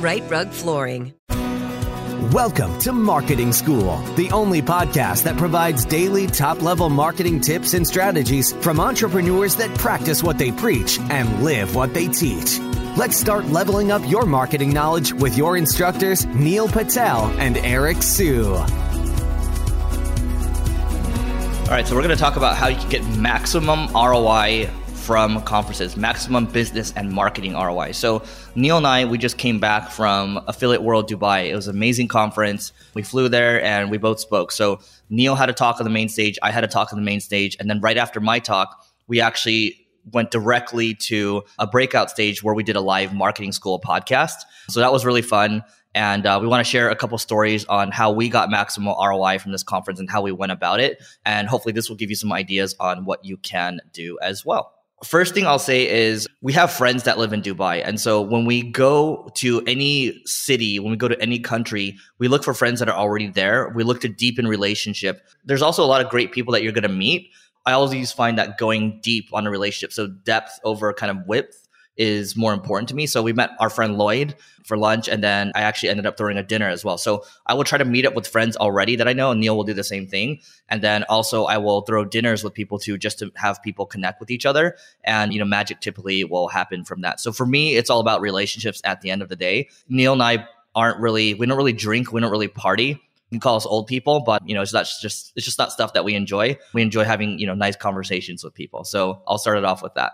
Rite Rug Flooring. Welcome to Marketing School, the only podcast that provides daily top level marketing tips and strategies from entrepreneurs that practice what they preach and live what they teach. Let's start leveling up your marketing knowledge with your instructors, Neil Patel and Eric Siu. All right, so we're going to talk about how you can get maximum ROI from conferences, maximum business and marketing ROI. So Neil and I, we just came back from Affiliate World Dubai. It was an amazing conference. We flew there and we both spoke. So Neil had a talk on the main stage. I had a talk on the main stage. And then right after my talk, we actually went directly to a breakout stage where we did a live marketing school podcast. So that was really fun. And uh, we want to share a couple stories on how we got maximal ROI from this conference and how we went about it. And hopefully, this will give you some ideas on what you can do as well. First thing I'll say is we have friends that live in Dubai. And so when we go to any city, when we go to any country, we look for friends that are already there. We look to deepen relationship. There's also a lot of great people that you're going to meet. I always find that going deep on a relationship, so depth over kind of width is more important to me. So we met our friend Lloyd for lunch, and then I actually ended up throwing a dinner as well. So I will try to meet up with friends already that I know, and Neil will do the same thing. And then also I will throw dinners with people too, just to have people connect with each other. And you know, magic typically will happen from that. So for me, it's all about relationships at the end of the day. Neil and I aren't really, we don't really drink, we don't really party. You can call us old people, but you know, it's not just it's just not stuff that we enjoy. We enjoy having you know nice conversations with people. So I'll start it off with that.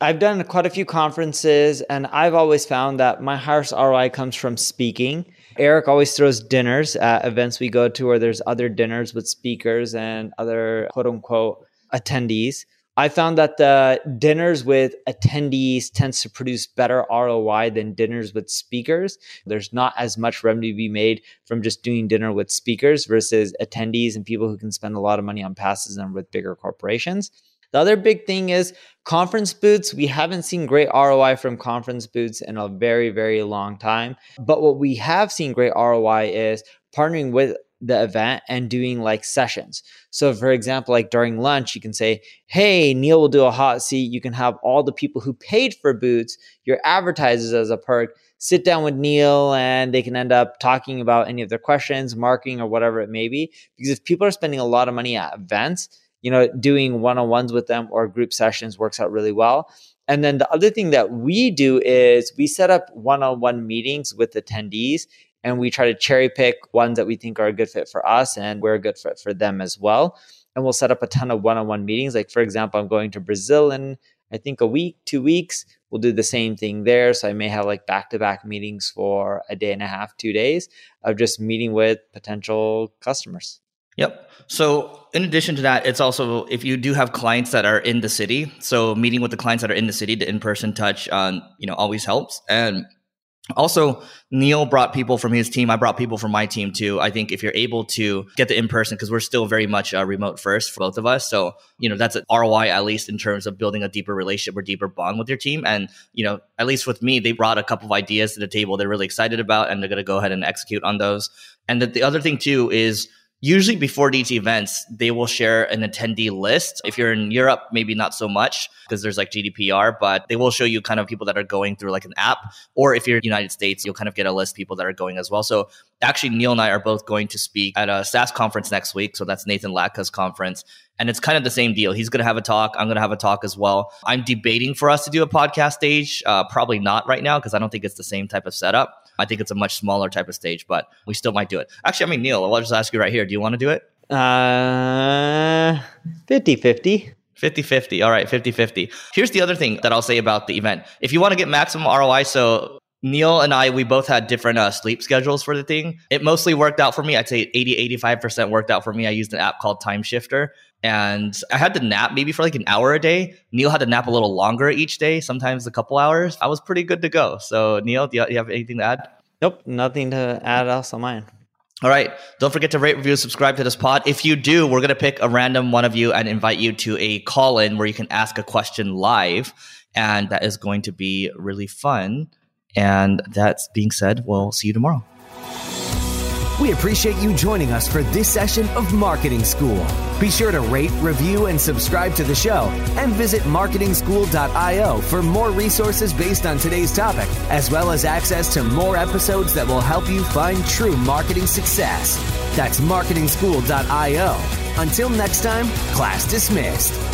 I've done quite a few conferences and I've always found that my highest ROI comes from speaking. Eric always throws dinners at events we go to where there's other dinners with speakers and other quote unquote attendees. I found that the dinners with attendees tends to produce better ROI than dinners with speakers. There's not as much revenue to be made from just doing dinner with speakers versus attendees and people who can spend a lot of money on passes and with bigger corporations. The other big thing is conference booths. We haven't seen great ROI from conference booths in a very, very long time. But what we have seen great ROI is partnering with the event and doing like sessions. So, for example, like during lunch, you can say, Hey, Neil will do a hot seat. You can have all the people who paid for boots, your advertisers as a perk, sit down with Neil and they can end up talking about any of their questions, marketing, or whatever it may be. Because if people are spending a lot of money at events, you know, doing one on ones with them or group sessions works out really well. And then the other thing that we do is we set up one on one meetings with attendees and we try to cherry pick ones that we think are a good fit for us and we're a good fit for them as well. And we'll set up a ton of one on one meetings. Like, for example, I'm going to Brazil in I think a week, two weeks, we'll do the same thing there. So I may have like back to back meetings for a day and a half, two days of just meeting with potential customers. Yep. So in addition to that, it's also if you do have clients that are in the city, so meeting with the clients that are in the city, the in-person touch, um, you know, always helps. And also, Neil brought people from his team. I brought people from my team too. I think if you're able to get the in person, because we're still very much uh, remote first for both of us. So, you know, that's an ROI at least in terms of building a deeper relationship or deeper bond with your team. And, you know, at least with me, they brought a couple of ideas to the table they're really excited about and they're going to go ahead and execute on those. And the, the other thing too is, usually before these events, they will share an attendee list. If you're in Europe, maybe not so much because there's like GDPR, but they will show you kind of people that are going through like an app. Or if you're in the United States, you'll kind of get a list of people that are going as well. So actually, Neil and I are both going to speak at a SaaS conference next week. So that's Nathan Latka's conference. And it's kind of the same deal. He's going to have a talk. I'm going to have a talk as well. I'm debating for us to do a podcast stage. Uh, probably not right now because I don't think it's the same type of setup. I think it's a much smaller type of stage, but we still might do it. Actually, I mean, Neil, I'll just ask you right here. Do you want to do it? Uh, 50 50. 50 50. All right, 50 50. Here's the other thing that I'll say about the event. If you want to get maximum ROI, so Neil and I, we both had different uh, sleep schedules for the thing. It mostly worked out for me. I'd say 80, 85% worked out for me. I used an app called Timeshifter and I had to nap maybe for like an hour a day. Neil had to nap a little longer each day, sometimes a couple hours. I was pretty good to go. So, Neil, do you have anything to add? Nope, nothing to add else on mine. All right. Don't forget to rate, review, subscribe to this pod. If you do, we're going to pick a random one of you and invite you to a call in where you can ask a question live. And that is going to be really fun. And that being said, we'll see you tomorrow. We appreciate you joining us for this session of Marketing School. Be sure to rate, review, and subscribe to the show, and visit marketingschool.io for more resources based on today's topic, as well as access to more episodes that will help you find true marketing success. That's marketingschool.io. Until next time, class dismissed.